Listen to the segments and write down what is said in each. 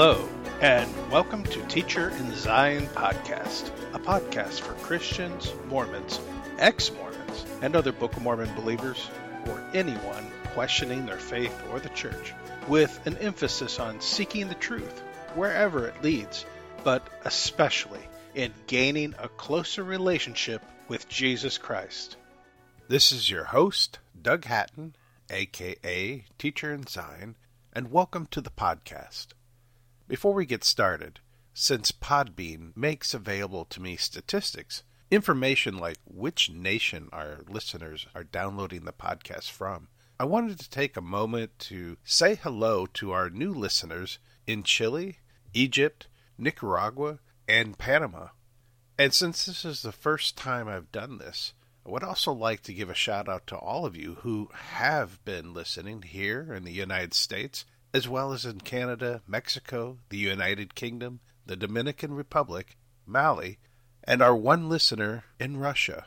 Hello, and welcome to Teacher in Zion podcast, a podcast for Christians, Mormons, ex Mormons, and other Book of Mormon believers, or anyone questioning their faith or the church, with an emphasis on seeking the truth wherever it leads, but especially in gaining a closer relationship with Jesus Christ. This is your host, Doug Hatten, aka Teacher in Zion, and welcome to the podcast. Before we get started, since Podbean makes available to me statistics, information like which nation our listeners are downloading the podcast from, I wanted to take a moment to say hello to our new listeners in Chile, Egypt, Nicaragua, and Panama. And since this is the first time I've done this, I would also like to give a shout out to all of you who have been listening here in the United States as well as in Canada, Mexico, the United Kingdom, the Dominican Republic, Mali, and our one listener in Russia.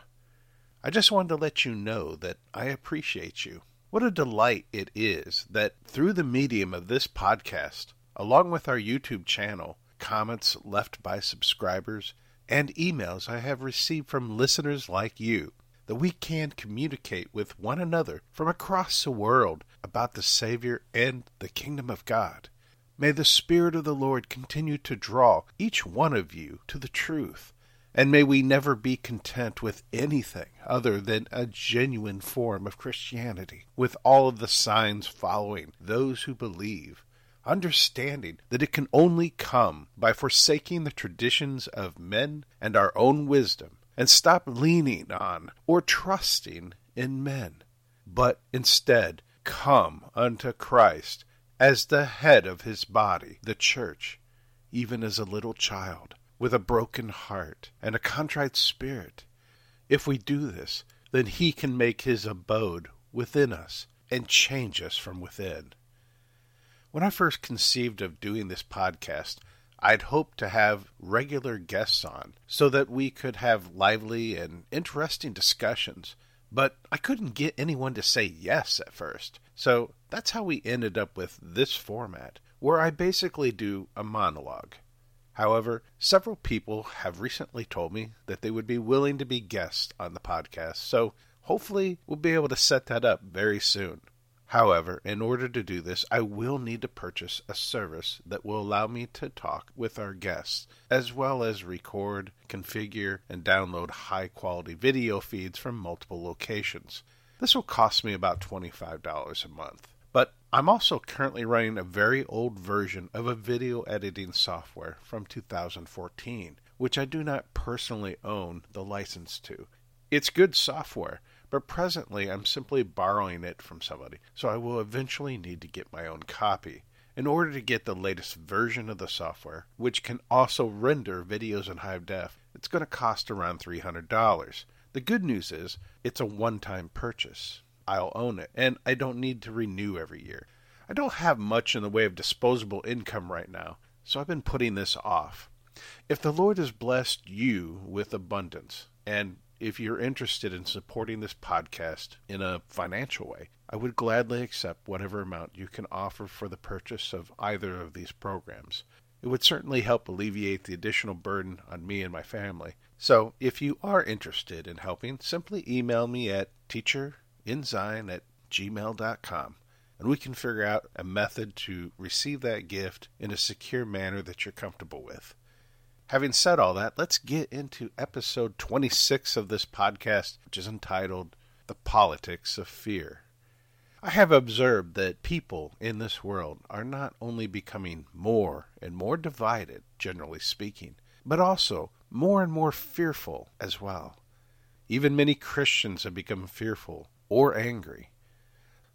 I just wanted to let you know that I appreciate you. What a delight it is that through the medium of this podcast, along with our YouTube channel, comments left by subscribers, and emails I have received from listeners like you, that we can communicate with one another from across the world about the Savior and the kingdom of God. May the Spirit of the Lord continue to draw each one of you to the truth, and may we never be content with anything other than a genuine form of Christianity, with all of the signs following those who believe, understanding that it can only come by forsaking the traditions of men and our own wisdom and stop leaning on or trusting in men, but instead come unto Christ as the head of his body, the church, even as a little child, with a broken heart and a contrite spirit. If we do this, then he can make his abode within us and change us from within. When I first conceived of doing this podcast, I'd hoped to have regular guests on so that we could have lively and interesting discussions, but I couldn't get anyone to say yes at first. So that's how we ended up with this format, where I basically do a monologue. However, several people have recently told me that they would be willing to be guests on the podcast, so hopefully we'll be able to set that up very soon. However, in order to do this, I will need to purchase a service that will allow me to talk with our guests, as well as record, configure, and download high quality video feeds from multiple locations. This will cost me about $25 a month. But I'm also currently running a very old version of a video editing software from 2014, which I do not personally own the license to. It's good software, but presently I'm simply borrowing it from somebody, so I will eventually need to get my own copy. In order to get the latest version of the software, which can also render videos in high def, it's going to cost around $300. The good news is it's a one time purchase. I'll own it, and I don't need to renew every year. I don't have much in the way of disposable income right now, so I've been putting this off. If the Lord has blessed you with abundance, and if you're interested in supporting this podcast in a financial way, I would gladly accept whatever amount you can offer for the purchase of either of these programs. It would certainly help alleviate the additional burden on me and my family. So, if you are interested in helping, simply email me at teacherinzion at gmail.com and we can figure out a method to receive that gift in a secure manner that you're comfortable with. Having said all that, let's get into episode 26 of this podcast, which is entitled The Politics of Fear. I have observed that people in this world are not only becoming more and more divided, generally speaking, but also more and more fearful as well. Even many Christians have become fearful or angry.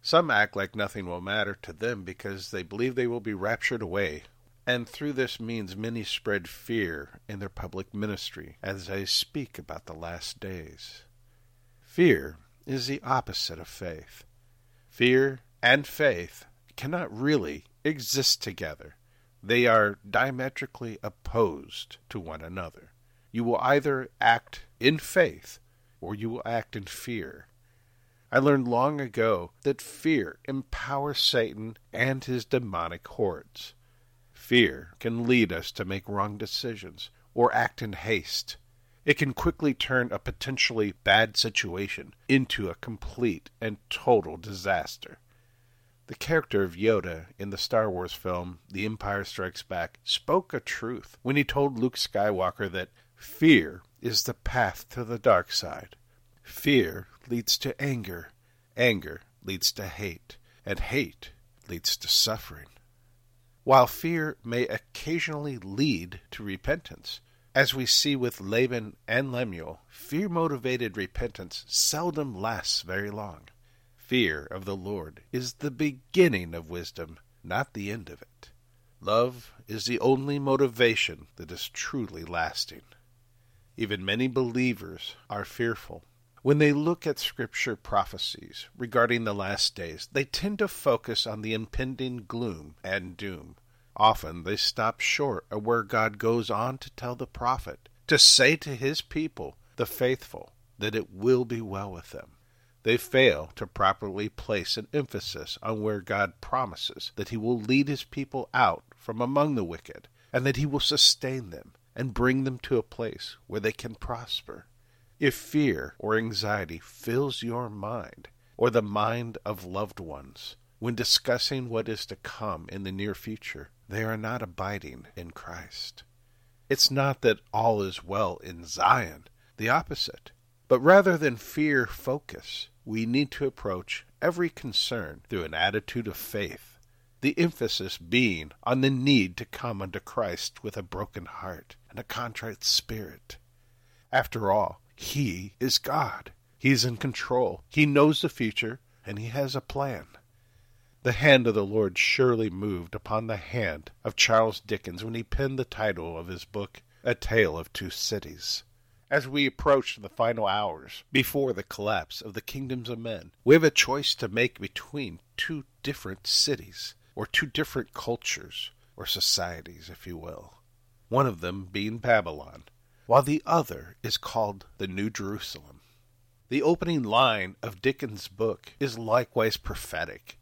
Some act like nothing will matter to them because they believe they will be raptured away and through this means many spread fear in their public ministry as they speak about the last days. Fear is the opposite of faith. Fear and faith cannot really exist together. They are diametrically opposed to one another. You will either act in faith or you will act in fear. I learned long ago that fear empowers Satan and his demonic hordes. Fear can lead us to make wrong decisions or act in haste. It can quickly turn a potentially bad situation into a complete and total disaster. The character of Yoda in the Star Wars film The Empire Strikes Back spoke a truth when he told Luke Skywalker that fear is the path to the dark side. Fear leads to anger, anger leads to hate, and hate leads to suffering. While fear may occasionally lead to repentance, as we see with Laman and Lemuel, fear motivated repentance seldom lasts very long. Fear of the Lord is the beginning of wisdom, not the end of it. Love is the only motivation that is truly lasting. Even many believers are fearful. When they look at Scripture prophecies regarding the last days, they tend to focus on the impending gloom and doom. Often they stop short of where God goes on to tell the prophet to say to his people, the faithful, that it will be well with them. They fail to properly place an emphasis on where God promises that He will lead His people out from among the wicked, and that He will sustain them and bring them to a place where they can prosper. If fear or anxiety fills your mind, or the mind of loved ones, when discussing what is to come in the near future, they are not abiding in Christ. It's not that all is well in Zion, the opposite. But rather than fear focus, we need to approach every concern through an attitude of faith, the emphasis being on the need to come unto Christ with a broken heart and a contrite spirit. After all, He is God. He is in control. He knows the future, and He has a plan. The hand of the Lord surely moved upon the hand of Charles Dickens when he penned the title of his book, A Tale of Two Cities. As we approach the final hours before the collapse of the kingdoms of men, we have a choice to make between two different cities, or two different cultures, or societies, if you will. One of them being Babylon, while the other is called the New Jerusalem. The opening line of Dickens' book is likewise prophetic.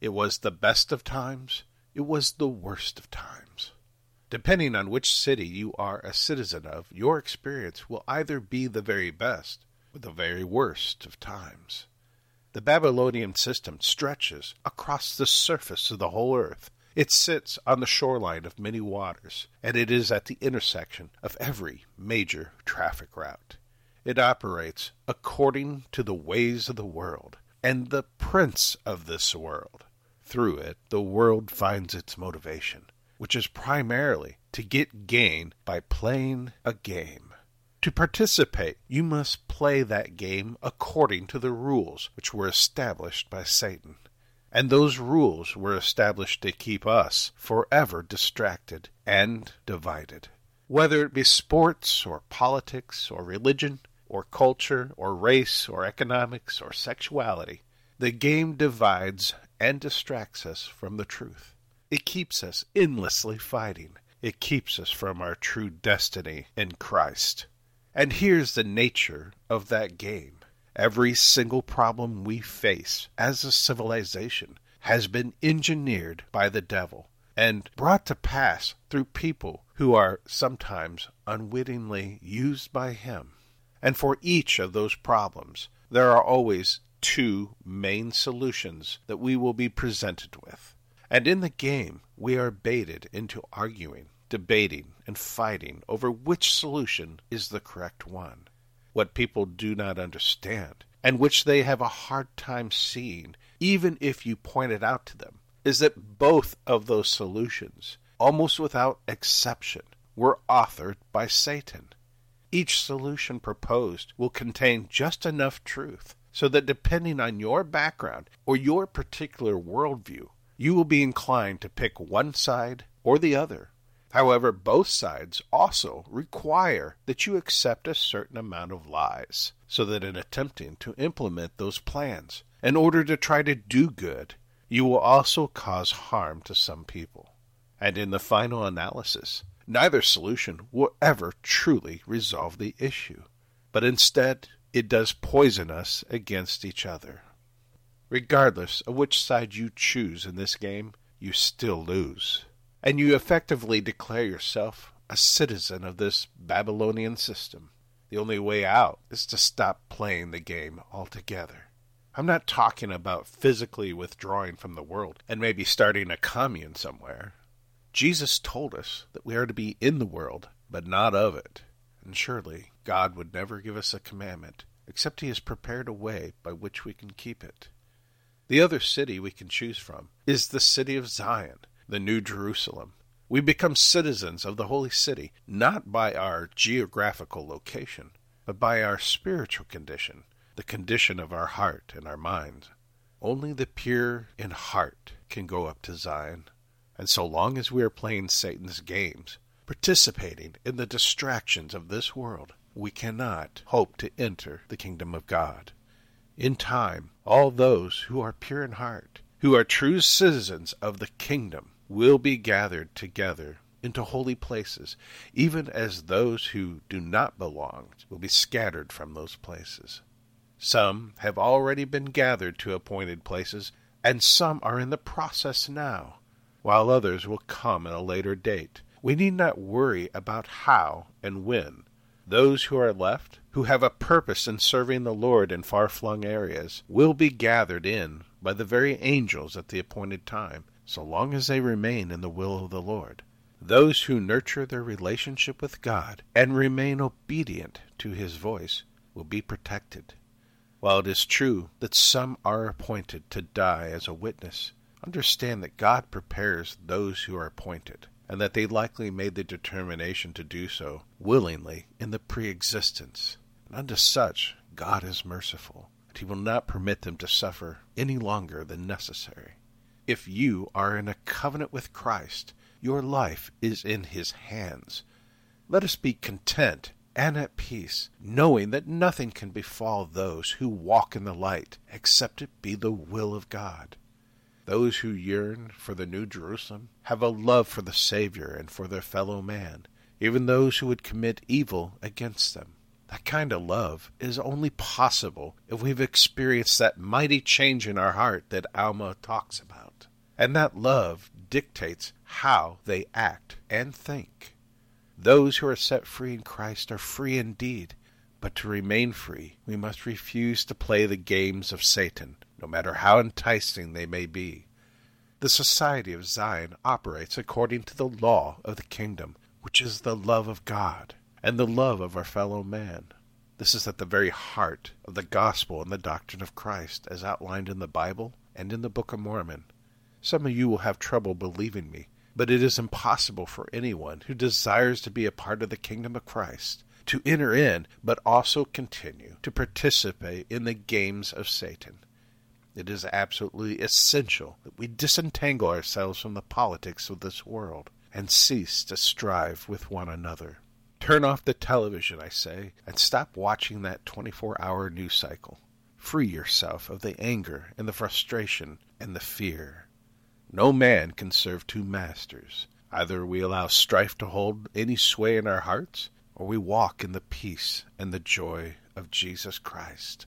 It was the best of times, it was the worst of times. Depending on which city you are a citizen of, your experience will either be the very best or the very worst of times. The Babylonian system stretches across the surface of the whole earth. It sits on the shoreline of many waters, and it is at the intersection of every major traffic route. It operates according to the ways of the world, and the prince of this world. Through it, the world finds its motivation which is primarily to get gain by playing a game. To participate, you must play that game according to the rules which were established by Satan. And those rules were established to keep us forever distracted and divided. Whether it be sports or politics or religion or culture or race or economics or sexuality, the game divides and distracts us from the truth. It keeps us endlessly fighting. It keeps us from our true destiny in Christ. And here's the nature of that game. Every single problem we face as a civilization has been engineered by the devil and brought to pass through people who are sometimes unwittingly used by him. And for each of those problems, there are always two main solutions that we will be presented with. And in the game, we are baited into arguing, debating, and fighting over which solution is the correct one. What people do not understand, and which they have a hard time seeing, even if you point it out to them, is that both of those solutions, almost without exception, were authored by Satan. Each solution proposed will contain just enough truth so that depending on your background or your particular worldview, you will be inclined to pick one side or the other. However, both sides also require that you accept a certain amount of lies, so that in attempting to implement those plans, in order to try to do good, you will also cause harm to some people. And in the final analysis, neither solution will ever truly resolve the issue, but instead it does poison us against each other. Regardless of which side you choose in this game, you still lose. And you effectively declare yourself a citizen of this Babylonian system. The only way out is to stop playing the game altogether. I'm not talking about physically withdrawing from the world and maybe starting a commune somewhere. Jesus told us that we are to be in the world, but not of it. And surely God would never give us a commandment except He has prepared a way by which we can keep it. The other city we can choose from is the city of Zion, the New Jerusalem. We become citizens of the holy city not by our geographical location, but by our spiritual condition, the condition of our heart and our mind. Only the pure in heart can go up to Zion. And so long as we are playing Satan's games, participating in the distractions of this world, we cannot hope to enter the kingdom of God. In time, all those who are pure in heart, who are true citizens of the kingdom, will be gathered together into holy places, even as those who do not belong will be scattered from those places. Some have already been gathered to appointed places, and some are in the process now, while others will come at a later date. We need not worry about how and when. Those who are left, who have a purpose in serving the Lord in far flung areas, will be gathered in by the very angels at the appointed time so long as they remain in the will of the Lord. Those who nurture their relationship with God and remain obedient to His voice will be protected. While it is true that some are appointed to die as a witness, understand that God prepares those who are appointed, and that they likely made the determination to do so willingly in the pre existence. And unto such God is merciful, and He will not permit them to suffer any longer than necessary. If you are in a covenant with Christ, your life is in His hands. Let us be content and at peace, knowing that nothing can befall those who walk in the light except it be the will of God. Those who yearn for the New Jerusalem have a love for the Savior and for their fellow man, even those who would commit evil against them. That kind of love is only possible if we've experienced that mighty change in our heart that Alma talks about. And that love dictates how they act and think. Those who are set free in Christ are free indeed, but to remain free, we must refuse to play the games of Satan, no matter how enticing they may be. The Society of Zion operates according to the law of the kingdom, which is the love of God and the love of our fellow man. This is at the very heart of the gospel and the doctrine of Christ, as outlined in the Bible and in the Book of Mormon. Some of you will have trouble believing me, but it is impossible for anyone who desires to be a part of the kingdom of Christ to enter in, but also continue to participate in the games of Satan. It is absolutely essential that we disentangle ourselves from the politics of this world and cease to strive with one another. Turn off the television, I say, and stop watching that 24 hour news cycle. Free yourself of the anger and the frustration and the fear. No man can serve two masters. Either we allow strife to hold any sway in our hearts, or we walk in the peace and the joy of Jesus Christ.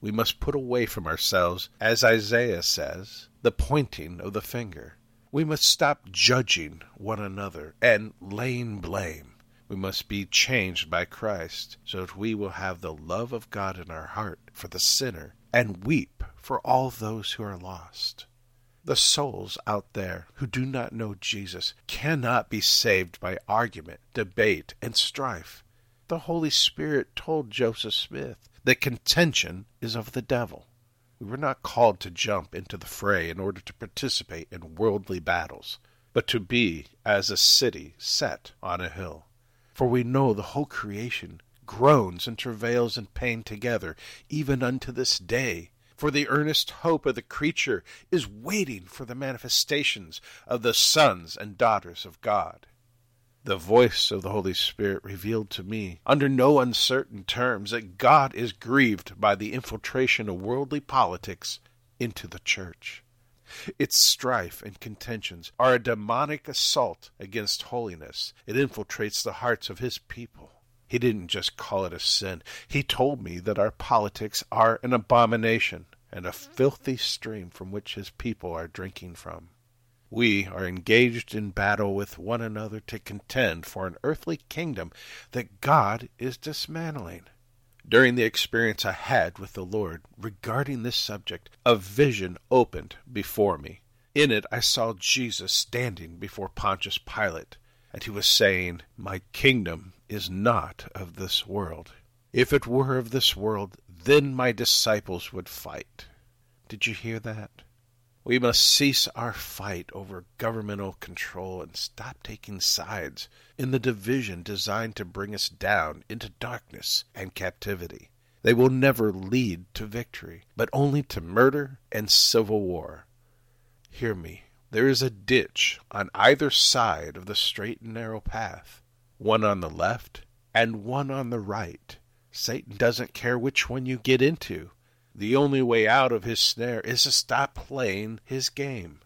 We must put away from ourselves, as Isaiah says, the pointing of the finger. We must stop judging one another and laying blame. We must be changed by Christ so that we will have the love of God in our heart for the sinner and weep for all those who are lost. The souls out there who do not know Jesus cannot be saved by argument, debate, and strife. The Holy Spirit told Joseph Smith that contention is of the devil. We were not called to jump into the fray in order to participate in worldly battles, but to be as a city set on a hill. For we know the whole creation groans and travails in pain together, even unto this day for the earnest hope of the creature is waiting for the manifestations of the sons and daughters of God. The voice of the Holy Spirit revealed to me, under no uncertain terms, that God is grieved by the infiltration of worldly politics into the church. Its strife and contentions are a demonic assault against holiness. It infiltrates the hearts of His people. He didn't just call it a sin. He told me that our politics are an abomination and a filthy stream from which his people are drinking from. We are engaged in battle with one another to contend for an earthly kingdom that God is dismantling. During the experience I had with the Lord regarding this subject, a vision opened before me. In it I saw Jesus standing before Pontius Pilate, and he was saying, My kingdom is not of this world. If it were of this world, then my disciples would fight. Did you hear that? We must cease our fight over governmental control and stop taking sides in the division designed to bring us down into darkness and captivity. They will never lead to victory, but only to murder and civil war. Hear me. There is a ditch on either side of the straight and narrow path, one on the left and one on the right. Satan doesn't care which one you get into. The only way out of his snare is to stop playing his game.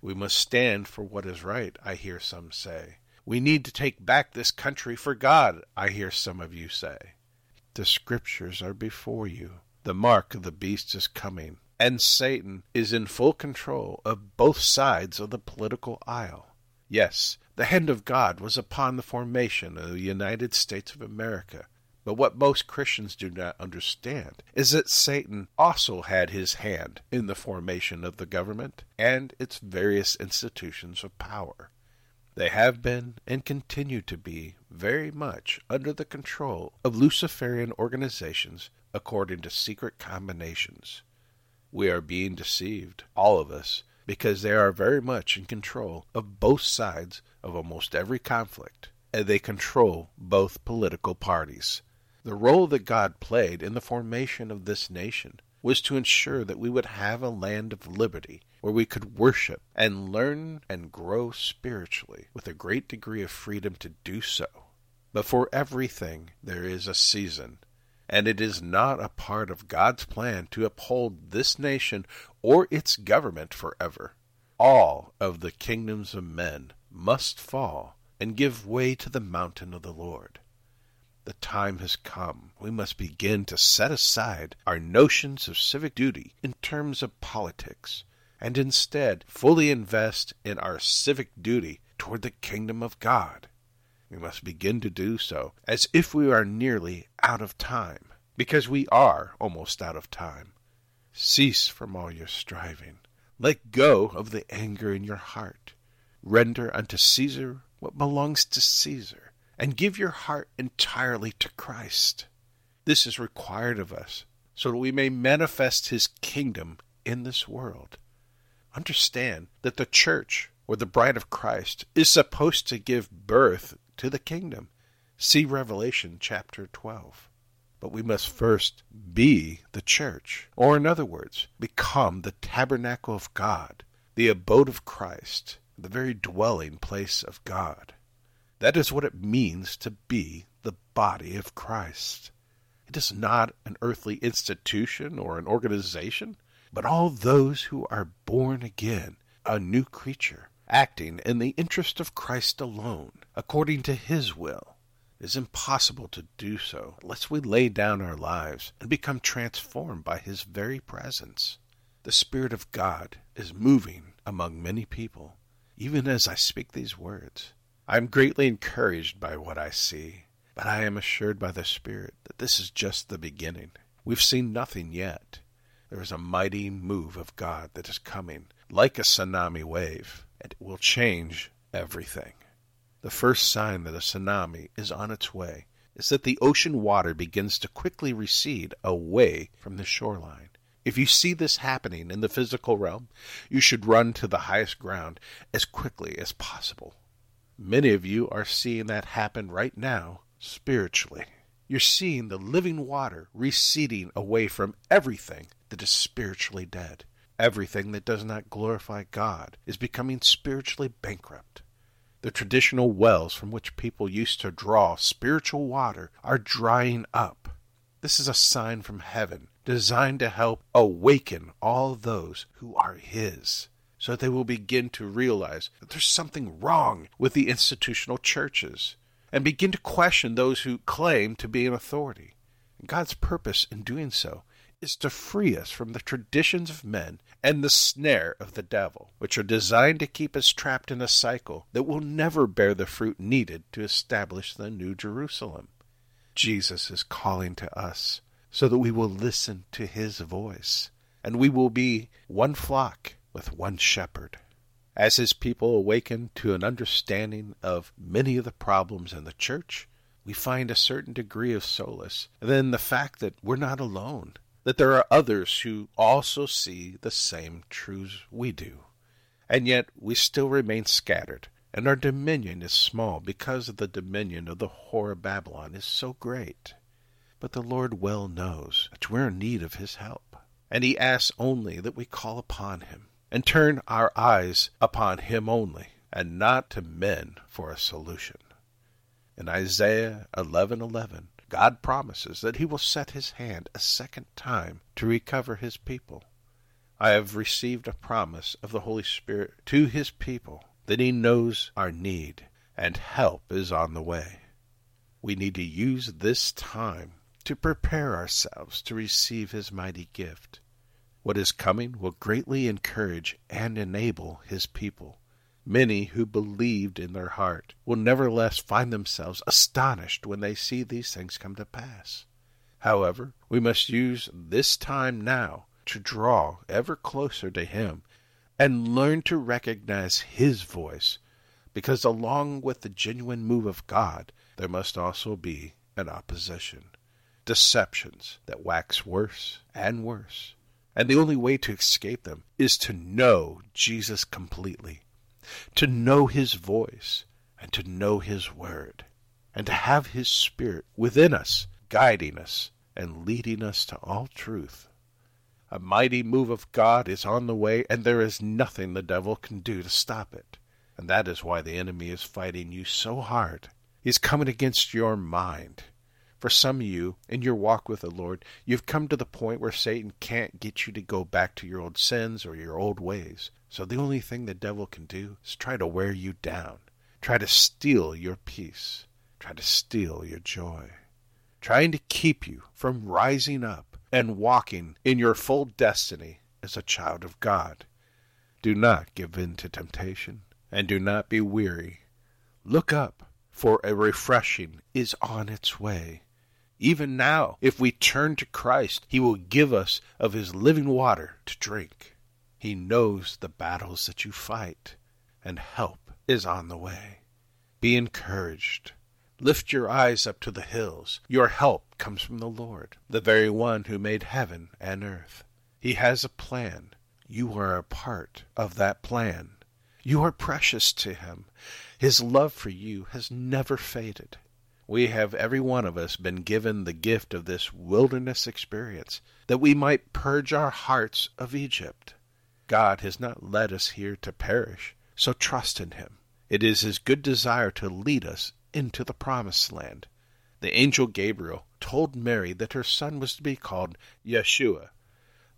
We must stand for what is right, I hear some say. We need to take back this country for God, I hear some of you say. The scriptures are before you. The mark of the beast is coming, and Satan is in full control of both sides of the political aisle. Yes, the hand of God was upon the formation of the United States of America but what most Christians do not understand is that Satan also had his hand in the formation of the government and its various institutions of power. They have been and continue to be very much under the control of Luciferian organizations according to secret combinations. We are being deceived, all of us, because they are very much in control of both sides of almost every conflict, and they control both political parties. The role that God played in the formation of this nation was to ensure that we would have a land of liberty where we could worship and learn and grow spiritually with a great degree of freedom to do so. But for everything there is a season, and it is not a part of God's plan to uphold this nation or its government forever. All of the kingdoms of men must fall and give way to the mountain of the Lord. The time has come. We must begin to set aside our notions of civic duty in terms of politics, and instead fully invest in our civic duty toward the kingdom of God. We must begin to do so as if we are nearly out of time, because we are almost out of time. Cease from all your striving. Let go of the anger in your heart. Render unto Caesar what belongs to Caesar and give your heart entirely to Christ. This is required of us so that we may manifest his kingdom in this world. Understand that the church, or the bride of Christ, is supposed to give birth to the kingdom. See Revelation chapter 12. But we must first be the church, or in other words, become the tabernacle of God, the abode of Christ, the very dwelling place of God. That is what it means to be the body of Christ. It is not an earthly institution or an organization, but all those who are born again, a new creature, acting in the interest of Christ alone, according to His will. Is impossible to do so unless we lay down our lives and become transformed by His very presence. The Spirit of God is moving among many people, even as I speak these words. I am greatly encouraged by what I see, but I am assured by the Spirit that this is just the beginning. We've seen nothing yet. There is a mighty move of God that is coming, like a tsunami wave, it will change everything. The first sign that a tsunami is on its way is that the ocean water begins to quickly recede away from the shoreline. If you see this happening in the physical realm, you should run to the highest ground as quickly as possible. Many of you are seeing that happen right now spiritually. You're seeing the living water receding away from everything that is spiritually dead. Everything that does not glorify God is becoming spiritually bankrupt. The traditional wells from which people used to draw spiritual water are drying up. This is a sign from heaven designed to help awaken all those who are His so that they will begin to realize that there's something wrong with the institutional churches and begin to question those who claim to be an authority. God's purpose in doing so is to free us from the traditions of men and the snare of the devil, which are designed to keep us trapped in a cycle that will never bear the fruit needed to establish the New Jerusalem. Jesus is calling to us so that we will listen to his voice, and we will be one flock with one shepherd. As his people awaken to an understanding of many of the problems in the church, we find a certain degree of solace in the fact that we're not alone, that there are others who also see the same truths we do. And yet we still remain scattered, and our dominion is small because the dominion of the whore of Babylon is so great. But the Lord well knows that we're in need of his help, and he asks only that we call upon him and turn our eyes upon him only, and not to men for a solution. In Isaiah 11:11, God promises that he will set his hand a second time to recover his people. I have received a promise of the Holy Spirit to his people that he knows our need and help is on the way. We need to use this time to prepare ourselves to receive his mighty gift. What is coming will greatly encourage and enable his people. Many who believed in their heart will nevertheless find themselves astonished when they see these things come to pass. However, we must use this time now to draw ever closer to Him and learn to recognize His voice, because along with the genuine move of God, there must also be an opposition. Deceptions that wax worse and worse and the only way to escape them is to know Jesus completely, to know his voice, and to know his word, and to have his spirit within us, guiding us and leading us to all truth. A mighty move of God is on the way, and there is nothing the devil can do to stop it. And that is why the enemy is fighting you so hard. He's coming against your mind, for some of you, in your walk with the Lord, you've come to the point where Satan can't get you to go back to your old sins or your old ways. So the only thing the devil can do is try to wear you down, try to steal your peace, try to steal your joy, trying to keep you from rising up and walking in your full destiny as a child of God. Do not give in to temptation, and do not be weary. Look up, for a refreshing is on its way. Even now, if we turn to Christ, He will give us of His living water to drink. He knows the battles that you fight, and help is on the way. Be encouraged. Lift your eyes up to the hills. Your help comes from the Lord, the very one who made heaven and earth. He has a plan. You are a part of that plan. You are precious to Him. His love for you has never faded. We have every one of us been given the gift of this wilderness experience, that we might purge our hearts of Egypt. God has not led us here to perish, so trust in Him. It is His good desire to lead us into the promised land. The angel Gabriel told Mary that her son was to be called Yeshua.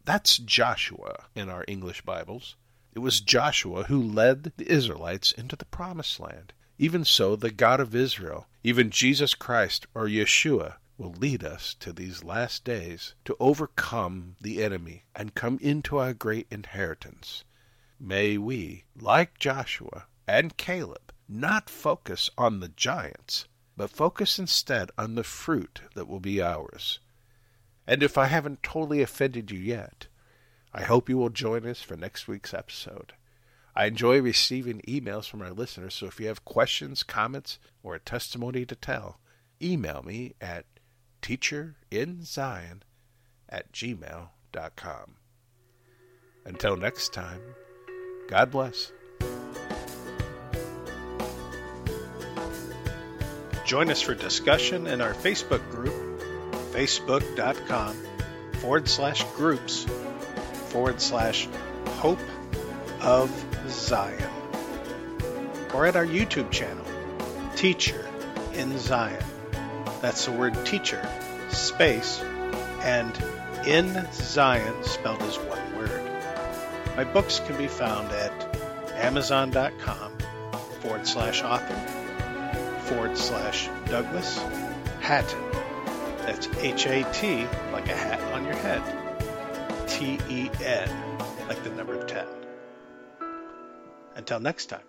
That's Joshua in our English Bibles. It was Joshua who led the Israelites into the promised land. Even so, the God of Israel, even Jesus Christ or Yeshua, will lead us to these last days to overcome the enemy and come into our great inheritance. May we, like Joshua and Caleb, not focus on the giants, but focus instead on the fruit that will be ours. And if I haven't totally offended you yet, I hope you will join us for next week's episode. I enjoy receiving emails from our listeners, so if you have questions, comments, or a testimony to tell, email me at teacherinzion at gmail.com. Until next time, God bless. Join us for discussion in our Facebook group, facebook.com forward slash groups forward slash hope of Zion, or at our YouTube channel, Teacher in Zion. That's the word teacher, space, and in Zion spelled as one word. My books can be found at amazon.com forward slash author forward slash Douglas Hatten. That's H A T like a hat on your head. T E N, like the number 10. Until next time.